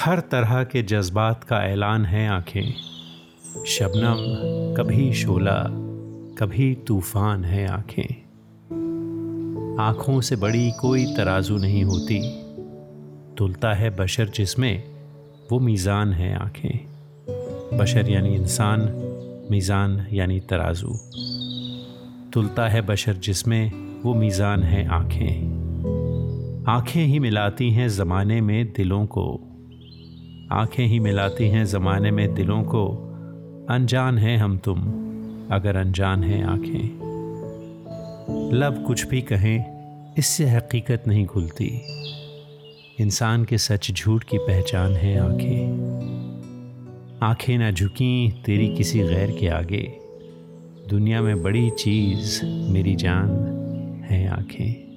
हर तरह के जज्बात का ऐलान है आँखें। शबनम, कभी शोला, कभी तूफ़ान है आँखें। आँखों से बड़ी कोई तराजू नहीं होती। तुलता है बशर जिसमें वो मीज़ान है आँखें। बशर यानी इंसान, मीज़ान यानी तराजू। तुलता है बशर जिसमें वो मीज़ान है आँखें। आँखें ही मिलाती हैं ज़माने में दिलों को। आँखें ही मिलाती हैं ज़माने में दिलों को। अनजान हैं हम तुम, अगर अनजान हैं आँखें। लब कुछ भी कहें, इससे हकीकत नहीं खुलती। इंसान के सच झूठ की पहचान है आँखें। आँखें ना झुकी तेरी किसी गैर के आगे। दुनिया में बड़ी चीज़ मेरी जान है आँखें।